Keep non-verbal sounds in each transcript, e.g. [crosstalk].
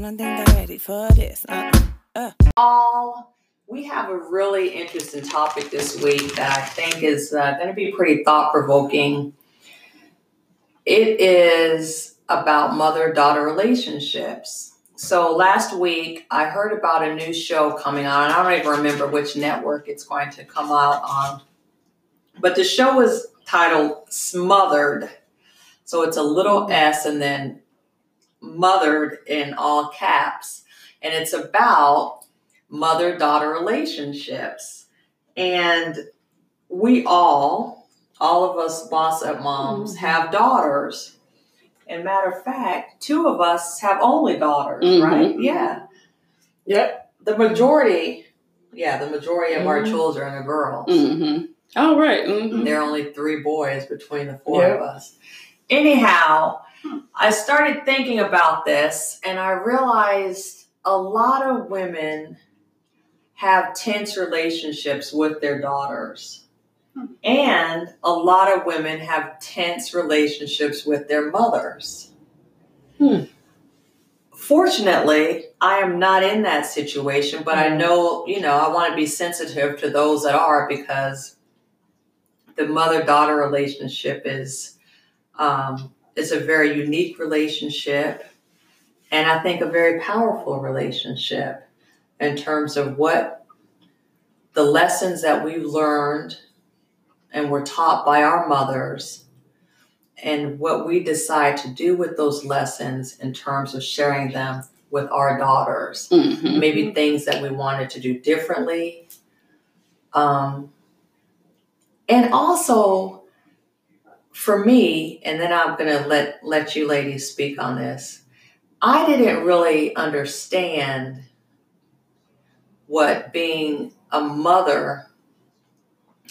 don't think they're ready for this. Uh-uh. Uh. All we have a really interesting topic this week that I think is uh, going to be pretty thought provoking. It is about mother daughter relationships. So last week I heard about a new show coming on, and I don't even remember which network it's going to come out on. But the show is titled Smothered. So it's a little S and then mothered in all caps. And it's about mother daughter relationships. And we all, all of us boss up moms, Mm-hmm. have daughters. And matter of fact, two of us have only daughters, Mhm. right? Yeah. Yep. The majority, yeah, the majority of our Mhm. children are girls. Mm-hmm. All right. Mm-hmm. There are only three boys between the four Yep. of us. Anyhow, I started thinking about this and I realized a lot of women have tense relationships with their daughters. And a lot of women have tense relationships with their mothers. Hmm. Fortunately, I am not in that situation, but I know, you know, I want to be sensitive to those that are because the mother daughter relationship is um, it's a very unique relationship and i think a very powerful relationship in terms of what the lessons that we've learned and were taught by our mothers and what we decide to do with those lessons in terms of sharing them with our daughters Mm-hmm. maybe things that we wanted to do differently. Um, and also, for me, and then I'm gonna let let you ladies speak on this. I didn't really understand what being a mother.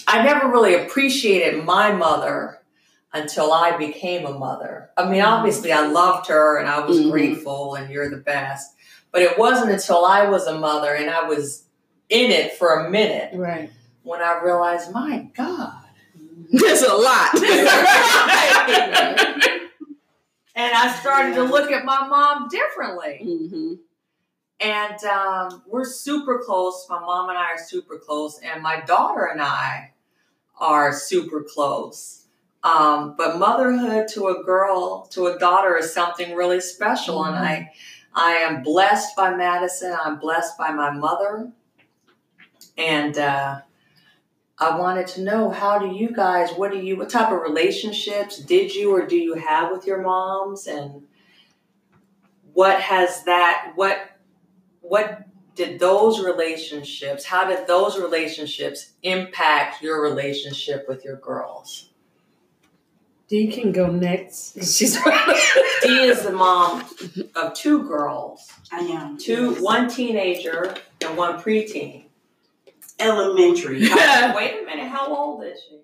I never really appreciated my mother until I became a mother. I mean, obviously, I loved her and I was Mhm. grateful, and you're the best. But it wasn't until I was a mother and I was in it for a minute Right. when I realized, my God. There's [laughs] a lot. And I started to look at my mom differently. mm-hmm. And um, we're super close. My mom and I are super close, and my daughter and I are super close. Um, but motherhood to a girl, to a daughter, is something really special, and I, I am blessed by Madison. I'm blessed by my mother, and uh, I wanted to know how do you guys? What do you? What type of relationships did you or do you have with your moms, and what has that? What what did those relationships how did those relationships impact your relationship with your girls Dee can go next. [laughs] She's dee is the mom of two girls I am. two one teenager and one preteen elementary. [laughs] wait a minute how old is she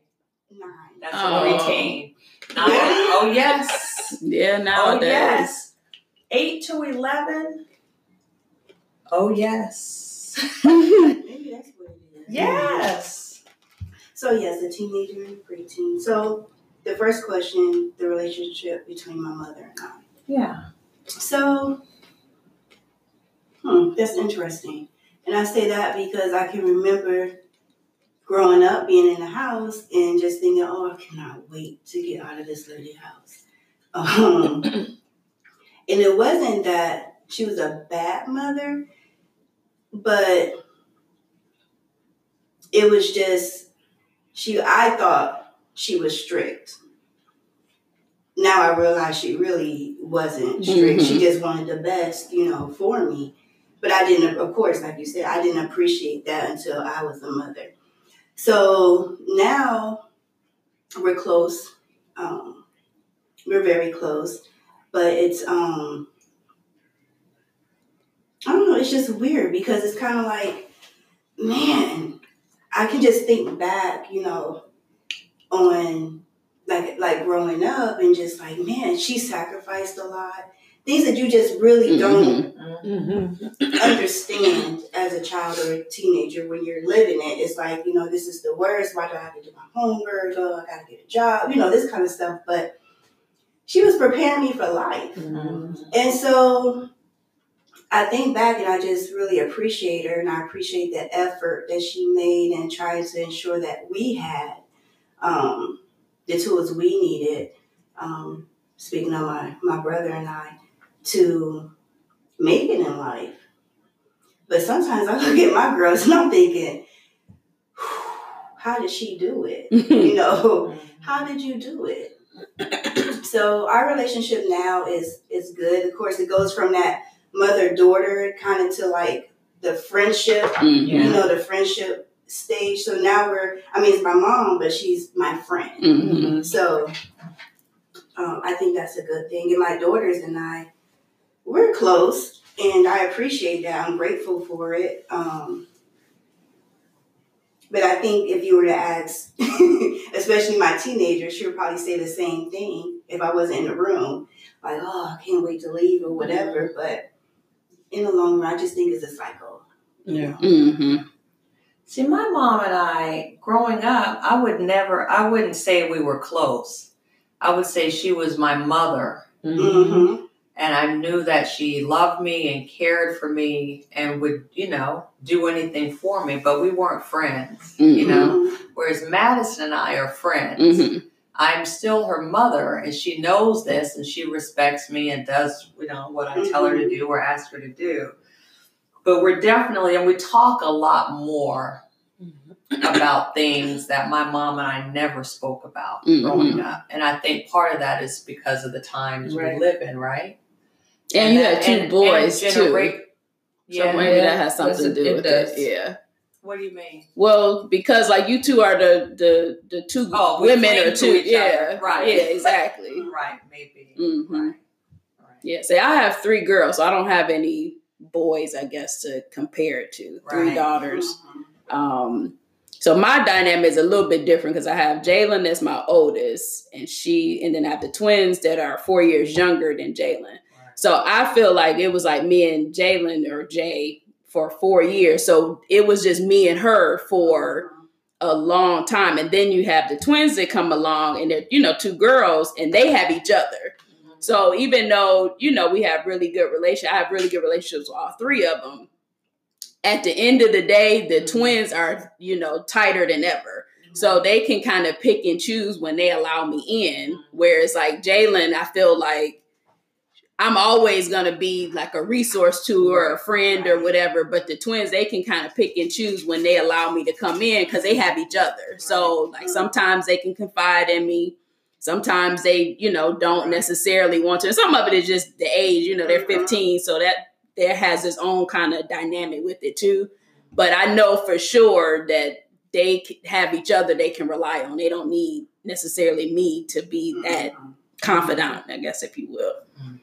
Nine. that's Oh. a preteen Nine. oh yes Yeah, oh nowadays. yes 8 to 11 oh yes [laughs] Maybe that's what it is. yes So yes, a teenager and preteen. So the first question, the relationship between my mother and I. yeah So, hmm, that's interesting. And I say that because I can remember growing up, being in the house, and just thinking, "Oh, I cannot wait to get out of this dirty house." Um, [coughs] and it wasn't that she was a bad mother, but it was just she. I thought she was strict. Now I realize she really wasn't strict. She just wanted the best, you know, for me. But I didn't, of course, like you said, I didn't appreciate that until I was a mother. So now we're close. Um, we're very close, but it's um, I don't know. It's just weird because it's kind of like, man, I can just think back, you know, on like like growing up and just like, man, she sacrificed a lot. Things that you just really don't Mm-hmm. understand as a child or a teenager when you're living it. It's like, you know, this is the worst. Why do I have to do my homework? Oh, I gotta get a job, you know, this kind of stuff. But she was preparing me for life. Mm-hmm. And so I think back and I just really appreciate her and I appreciate the effort that she made and trying to ensure that we had um, the tools we needed. Um, speaking of my, my brother and I, to make it in life. But sometimes I look at my girls and I'm thinking, how did she do it? [laughs] you know, how did you do it? [clears throat] so our relationship now is is good. Of course, it goes from that mother daughter kind of to like the friendship, Mhm. you know, the friendship stage. So now we're, I mean, it's my mom, but she's my friend. Mhm. So um, I think that's a good thing. And my daughters and I, we're close, and I appreciate that. I'm grateful for it. Um, but I think if you were to ask, [laughs] especially my teenager, she would probably say the same thing if I wasn't in the room. Like, oh, I can't wait to leave or whatever. But in the long run, I just think it's a cycle. Yeah. know? Mhm. See, my mom and I, growing up, I would never, I wouldn't say we were close. I would say she was my mother. Mm-hmm. And I knew that she loved me and cared for me and would, you know, do anything for me, but we weren't friends, you Mhm. know? Whereas Madison and I are friends. Mhm. I'm still her mother and she knows this and she respects me and does, you know, what I tell her to do or ask her to do. But we're definitely, and we talk a lot more about things that my mom and I never spoke about Mhm. growing up. And I think part of that is because of the times Right. we live in, right? And you that- have two and- boys and too. genera- So Yeah. maybe that has something to do it with does. it. Yeah. What do you mean? Well, because like you two are the the the two Oh, women or two. each Yeah. other. Right. Yeah. Exactly. [laughs] Right, maybe. mm-hmm. Right. Right. Yeah. See, I have three girls, so I don't have any boys, I guess, to compare it to. Three Right. daughters. Um, so my dynamic is a little bit different because I have Jalen that's my oldest, and she, and then I have the twins that are four years younger than Jalen. So I feel like it was like me and Jalen or Jay for four years. So it was just me and her for a long time. And then you have the twins that come along and they're, you know, two girls and they have each other. So even though, you know, we have really good relation, I have really good relationships with all three of them. At the end of the day, the mm-hmm. twins are, you know, tighter than ever. Mm-hmm. So they can kind of pick and choose when they allow me in. Whereas like Jalen, I feel like I'm always gonna be like a resource to or a friend or whatever. But the twins, they can kind of pick and choose when they allow me to come in because they have each other. So like sometimes they can confide in me. Sometimes they, you know, don't necessarily want to. And some of it is just the age. You know, they're uh-huh. 15, so that there has its own kind of dynamic with it too. But I know for sure that they have each other they can rely on. They don't need necessarily me to be that mm-hmm. confidant, I guess, if you will. Mm-hmm.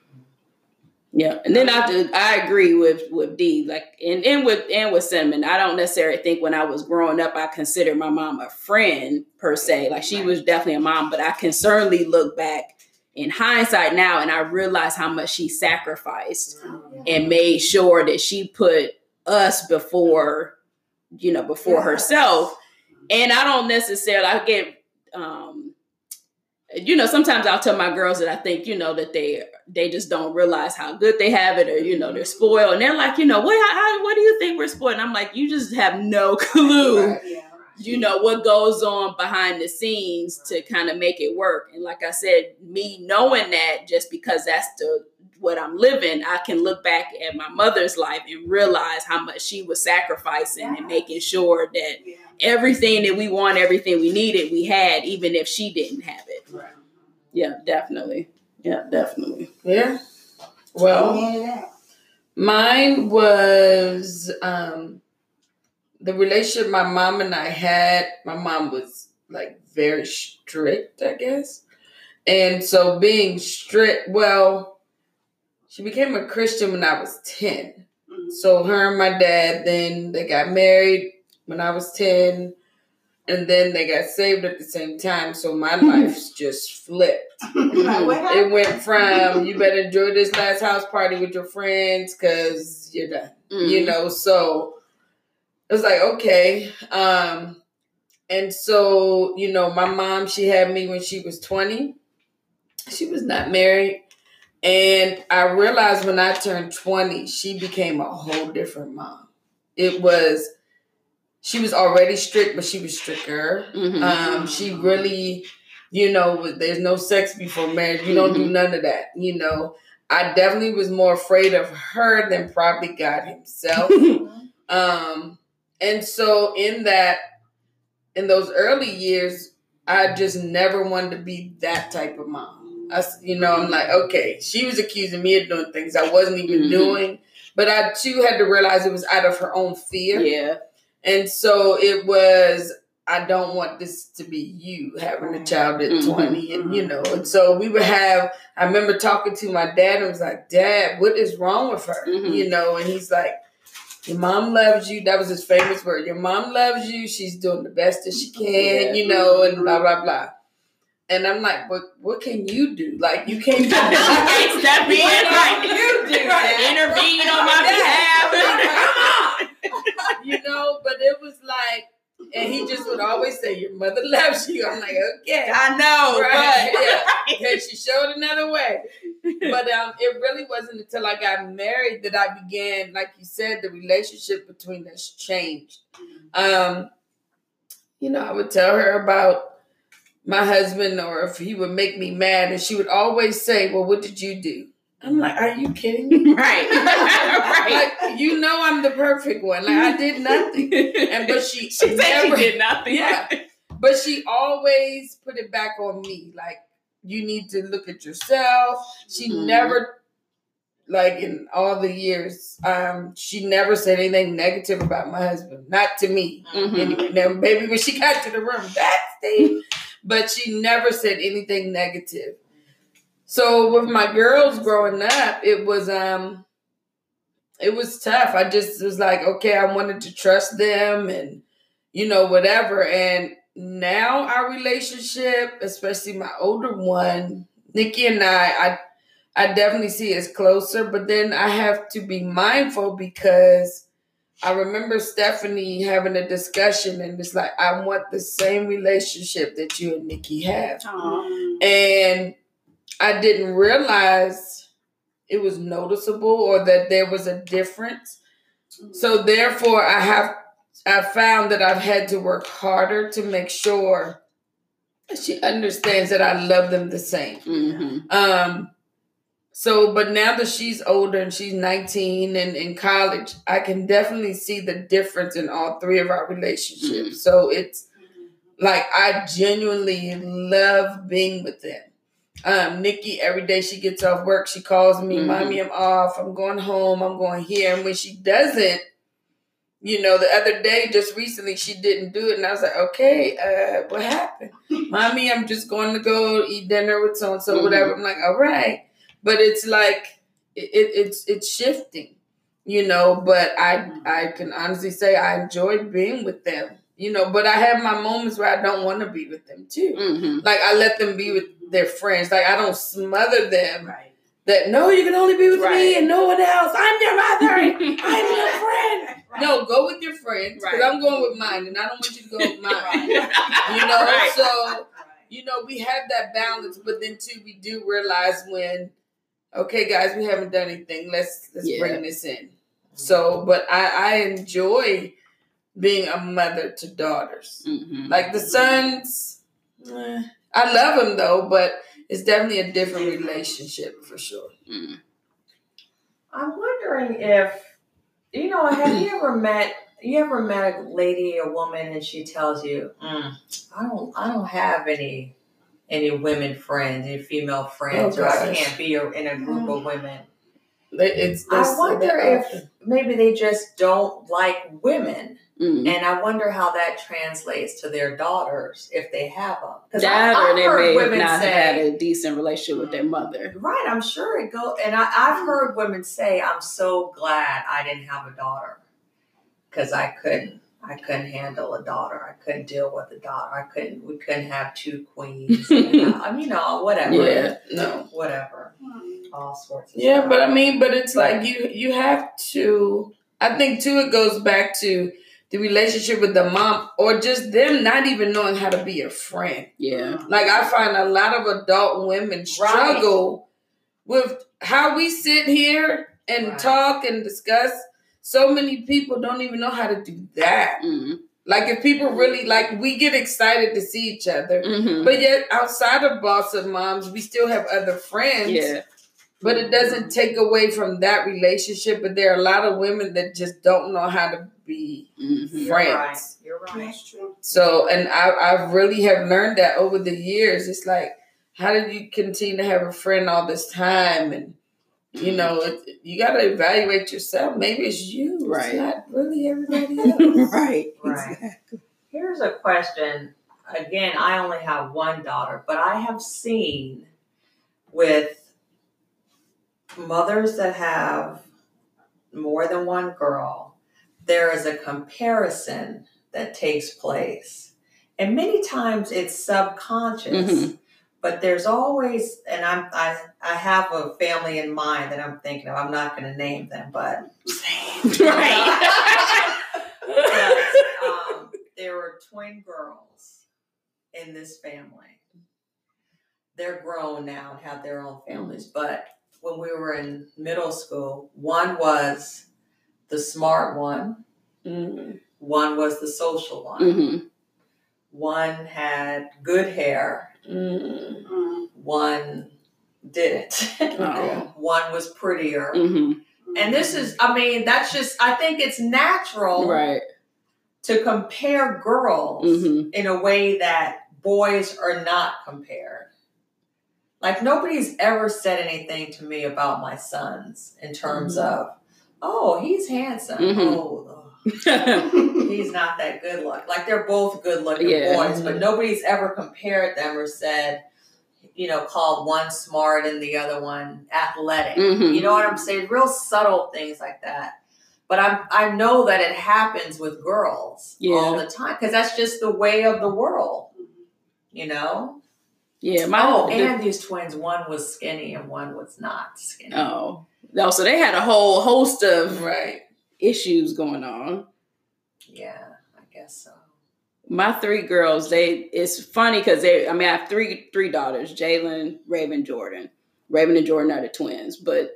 Yeah, and then I do, I agree with with Dee like and, and with and with Cinnamon. I don't necessarily think when I was growing up I considered my mom a friend per se. Like she was definitely a mom, but I can certainly look back in hindsight now and I realize how much she sacrificed and made sure that she put us before you know before herself. And I don't necessarily I get um you know sometimes I'll tell my girls that I think you know that they they just don't realize how good they have it or you know they're spoiled. And they're like you know what how, what do you think we're spoiled? And I'm like you just have no [laughs] clue Yeah. you know what goes on behind the scenes to kind of make it work. And like i said me knowing that just because that's the what i'm living i can look back at my mother's life and realize how much she was sacrificing and making sure that Yeah. everything that we want everything we needed we had even if she didn't have it Right. yeah definitely yeah definitely Yeah. Well, Amen mine was um the relationship my mom and I had. My mom was like very strict, I guess. And so being strict, well, she became a Christian when I was 10. Mhm. So her and my dad then they got married when I was 10 and then they got saved at the same time. So my [laughs] life just flipped. [laughs] It went from you better enjoy this last house party with your friends because you're done. You know, so it was like, okay. Um, and so, you know, my mom, she had me when she was 20. She was not married. And I realized when I turned 20, she became a whole different mom. It was, she was already strict, but she was stricter. Mhm. Um, she really, you know, there's no sex before marriage. You don't do none of that. You know, I definitely was more afraid of her than probably God Himself. [laughs] um, and so in that, in those early years, I just never wanted to be that type of mom. I, you know, I'm like, okay, she was accusing me of doing things I wasn't even Mhm. doing, but I too had to realize it was out of her own fear. yeah. And so it was, I don't want this to be you having a child at Mhm. 20. And, you know, and so we would have, I remember talking to my dad and was like, Dad, what is wrong with her? Mhm. You know, and he's like, Your mom loves you. That was his famous word. Your mom loves you. She's doing the best that she can, Yeah. you know, and blah, blah, blah. And I'm like, but what can you do? Like, you can't [laughs] do step in, can you do? [laughs] Intervene on my behalf. [laughs] you know, but it was like, and he just would always say, "Your mother loves you." I'm like, okay, I know, Right, but yeah. okay, she showed another way. But um, it really wasn't until I got married that I began, like you said, the relationship between us changed. Um, you know, I would tell her about my husband, or if he would make me mad, and she would always say, "Well, what did you do?" I'm like, "Are you kidding me?" [laughs] right, [laughs] right. like you know I'm the perfect one. Like I [laughs] did nothing. And but she, she said never she did nothing. Yeah. But she always put it back on me. Like you need to look at yourself. She Mhm. never like in all the years, um, she never said anything negative about my husband. Not to me. Mhm. Anyway, now maybe when she got to the room, that's Steve. But she never said anything negative. So with my girls growing up, it was um it was tough. I just was like, okay, I wanted to trust them and you know, whatever. And now our relationship, especially my older one, Nikki and I, I I definitely see it's closer, but then I have to be mindful because I remember Stephanie having a discussion and it's like, I want the same relationship that you and Nikki have. Aw. And I didn't realize it was noticeable or that there was a difference. So therefore I have I found that I've had to work harder to make sure she understands that I love them the same. Mhm. Um so but now that she's older and she's 19 and in college, I can definitely see the difference in all three of our relationships. So it's like I genuinely love being with them. Um, Nikki, every day she gets off work, she calls me, Mhm. Mommy, I'm off, I'm going home, I'm going here. And when she doesn't, you know, the other day, just recently, she didn't do it. And I was like, okay, uh, what happened? [laughs] Mommy, I'm just going to go eat dinner with so and so, whatever. I'm like, all right. But it's like, it, it, it's it's shifting, you know. But I I can honestly say I enjoy being with them, you know. But I have my moments where I don't want to be with them too. Mhm. Like I let them be with their friends. Like I don't smother them. Right. That no, you can only be with me and no one else. I'm your mother. [laughs] I'm your friend. No, go with your friends because Right. I'm going with mine, and I don't want you to go with mine. You know, Right. so you know we have that balance, but then too we do realize when, okay, guys, we haven't done anything. Let's let's Yeah. bring this in. So, but I I enjoy being a mother to daughters. Mhm. Like the sons, eh, I love them though, but it's definitely a different relationship for sure. Mhm. I'm wondering if you know, have you ever met you ever met a lady, a woman, and she tells you, "Mm, I don't, I don't have any, any women friends, any female friends, Oh, or I can't be in a group of women." It- It's, I wonder if maybe they just don't like women, Mhm. and I wonder how that translates to their daughters if they have them. Because That I've or they heard may have women not say, had a decent relationship with their mother. Right, I'm sure it go. And I, I've heard women say, "I'm so glad I didn't have a daughter, because I couldn't. I couldn't handle a daughter. I couldn't deal with a daughter. I couldn't. We couldn't have two queens. [laughs] Uh, I mean, you know, whatever. Yeah, no. whatever. Hmm. All sorts. Of Yeah, stuff. but I mean, but it's like you you have to. I think too, it goes back to the relationship with the mom, or just them not even knowing how to be a friend. Yeah. Like I find a lot of adult women struggle with how we sit here and Right. talk and discuss, so many people don't even know how to do that. Mm-hmm. Like if people really like we get excited to see each other. Mm-hmm. But yet outside of Boss of Moms, we still have other friends. yeah. But it doesn't take away from that relationship. But there are a lot of women that just don't know how to be Mm-hmm. You're right. friends. You're right. That's true. So, and I, I really have learned that over the years. It's like, how did you continue to have a friend all this time? And, you know, it, you got to evaluate yourself. Maybe it's you. It's Right. not really everybody [laughs] else. right. Right. Exactly. Here's a question. Again, I only have one daughter, but I have seen with mothers that have more than one girl, there is a comparison that takes place. And many times it's subconscious. Mhm. But there's always, and I'm I I have a family in mind that I'm thinking of. I'm not going to name them, but [laughs] right. [laughs] but, um, there were twin girls in this family. They're grown now and have their own families. But when we were in middle school, one was the smart one, Mm. one was the social one, hmm one had good hair, Mm. Mm, one didn't. Oh. [laughs] one was prettier. hmm And this is, I mean, that's just, I think it's natural Right. to compare girls hmm in a way that boys are not compared. Like nobody's ever said anything to me about my sons in terms Mhm. of, oh, he's handsome. Mhm. Oh, [laughs] he's not that good look. Like they're both good looking Yeah. boys, but nobody's ever compared them or said, you know, called one smart and the other one athletic. Mhm. You know what I'm saying? Real subtle things like that. But I I know that it happens with girls Yeah. all the time because that's just the way of the world. You know. Yeah. My oh, the- and these twins, one was skinny and one was not skinny. oh. No, so they had a whole host of Right. Issues going on. Yeah, I guess so. my three girls they it's funny because they i mean i have three three daughters jalen raven jordan raven and jordan are the twins but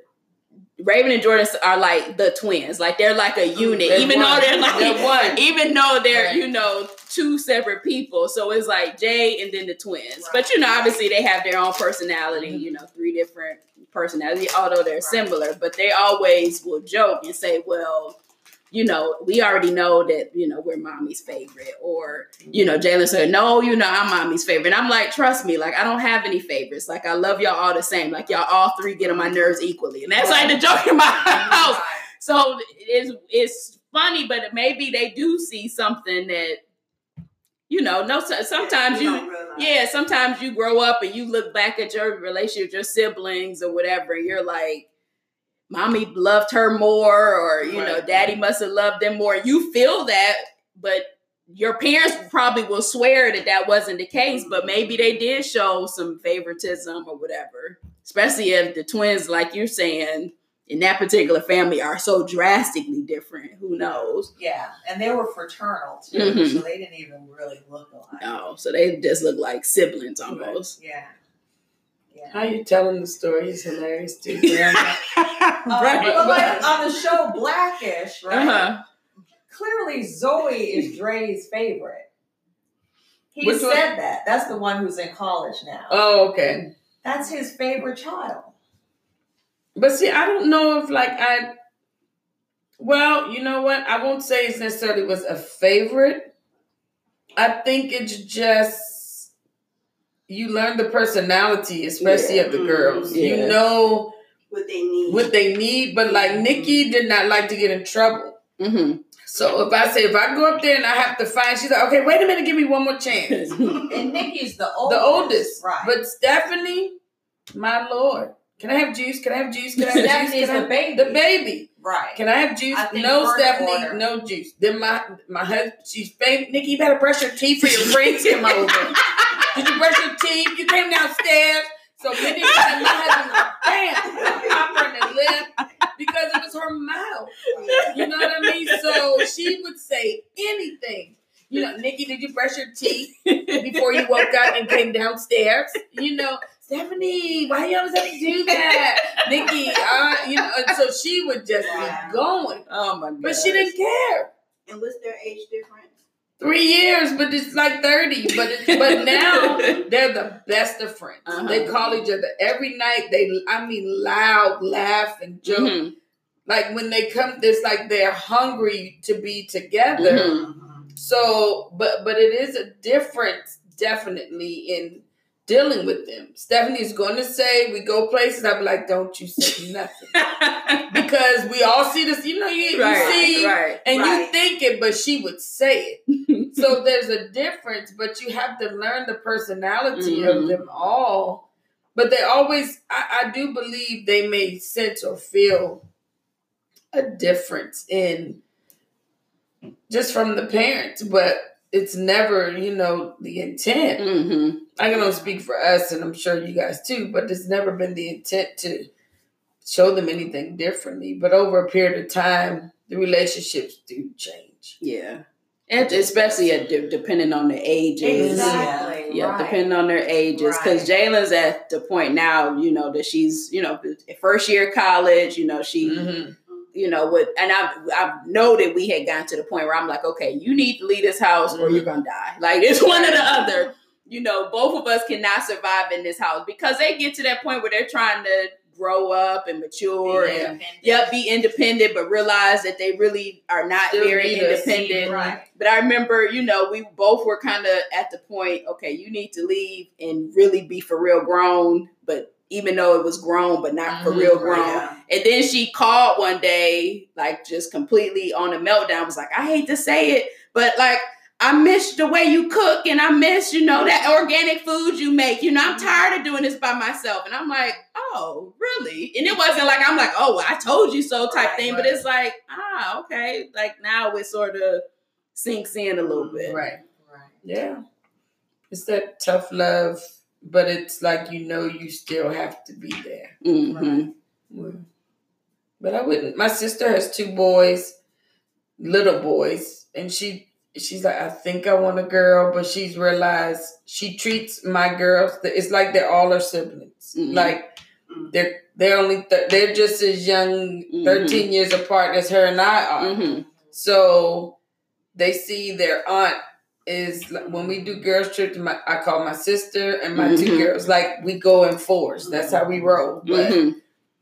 raven and jordan are like the twins like they're like a unit They're even one. though they're like They're one. even though they're Right. you know two separate people so it's like jay and then the twins Right. but you know obviously they have their own personality mm-hmm. you know three different personalities although they're similar but they always will joke and say well you know, we already know that, you know, we're mommy's favorite. Or, you know, Jalen said, no, you know, I'm mommy's favorite. And I'm like, trust me, like, I don't have any favorites. Like, I love y'all all the same. Like, y'all all three get on my nerves equally. And that's like the joke in my house. So it's, it's funny, but maybe they do see something that, you know, no, sometimes you, don't yeah, sometimes you grow up and you look back at your relationship your siblings or whatever, and you're like, mommy loved her more, or you know, daddy must have loved them more. You feel that, but your parents probably will swear that that wasn't the case, but maybe they did show some favoritism or whatever. Especially if the twins, like you're saying, in that particular family are so drastically different. Who knows? Yeah, and they were fraternal too, Mhm. so they didn't even really look alike. Oh, so they just look like siblings almost. Yeah. Yeah. How you telling the story? He's hilarious [laughs] too. Grandma. [laughs] Uh, Right. But like on the show Blackish, right? Uh-huh. Clearly Zoey is Dre's favorite. He Which said one? that. That's the one who's in college now. oh, okay. That's his favorite child. But see, I don't know if like I. Well, you know what? I won't say it necessarily was a favorite. I think it's just you learn the personality, especially Yeah. of the girls. Yeah. You know What they need. what they need, but like Nikki did not like to get in trouble. Mm-hmm. So if I say if I go up there and I have to find, she's like, okay, wait a minute, give me one more chance. [laughs] And Nikki's the oldest. the oldest, Right. But Stephanie, my lord, can I have juice? Can I have juice? Can I have juice? Can I- the baby. The baby. right. Can I have juice? I No, Stephanie, order. no juice. Then my my husband, she's faint. Nikki, you better brush your teeth for your friends come over. Did you brush your teeth? You came downstairs. So many times my husband was bam, pop her lip because it was her mouth. You know what I mean? So she would say anything. You know, Nikki, did you brush your teeth before you woke up and came downstairs? You know, Stephanie, why you always have to do that? Nikki, uh, you know, and so she would just Wow. be going. Oh my god. But she didn't care. And what's their age difference? Three years, but it's like 30. But it's, but now they're the best of friends. Uh-huh. They call each other every night. They I mean loud, laugh and joke. Mhm. Like when they come, it's like they're hungry to be together. Mhm. So, but but it is a difference definitely in dealing with them. Stephanie's going to say we go places. I'll be like, don't you say [laughs] nothing because we all see this. You know, you, you see Right. and you think it, but she would say it. [laughs] so there's a difference, but you have to learn the personality Mhm. of them all. But they always, I, I do believe they may sense or feel a difference in just from the parents, but it's never, you know, the intent. Mm-hmm. I can only speak for us, and I'm sure you guys too, but it's never been the intent to show them anything differently. But over a period of time, the relationships do change. Yeah. And especially at, de- depending on the ages. Exactly. Yeah, right. depending on their ages. Because Right. Jalen's at the point now, you know, that she's, you know, first year college, you know, she, Mhm. You know, with, and I, I know that we had gotten to the point where I'm like, okay, you need to leave this house or you're going to die. Like, it's [laughs] one or the other. You know, both of us cannot survive in this house because they get to that point where they're trying to grow up and mature and yeah, be independent, but realize that they really are not Still very independent. Right. But I remember, you know, we both were kind of at the point, okay, you need to leave and really be for real grown. But even though it was grown, but not for real grown. Yeah. And then she called one day, like just completely on a meltdown, was like, I hate to say it, but like, I miss the way you cook and I miss, you know, that organic food you make. You know, I'm tired of doing this by myself. And I'm like, oh, really? And it wasn't like, I'm like, oh, well, I told you so type Right, thing. But it's like, ah, okay. Like now it sort of sinks in a little bit. Right. Right. Yeah. It's that tough love, but it's like you know you still have to be there. hmm Yeah. But I wouldn't. My sister has two boys, little boys, and she she's like, I think I want a girl, but she's realized she treats my girls. It's like they're all her siblings. Mhm. Like they're they're only th- they're just as young, Mhm. 13 years apart as her and I are. hmm So they see their aunt is like, when we do girls trips. My I call my sister and my two Mhm. girls like we go in fours. That's how we roll. But hmm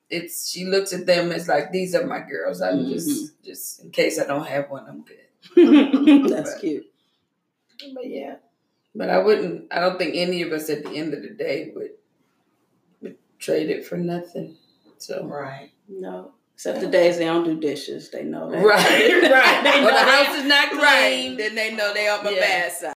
it's she looks at them as like these are my girls. I'm just just in case I don't have one, I'm good. [laughs] That's cute. But yeah, but I wouldn't. I don't think any of us at the end of the day would would trade it for nothing. So Right. No. Except the days they don't do dishes. They know that. right, [laughs] right. they Well, know the house is not clean. Right. Then they know they are on my Yeah. bad side.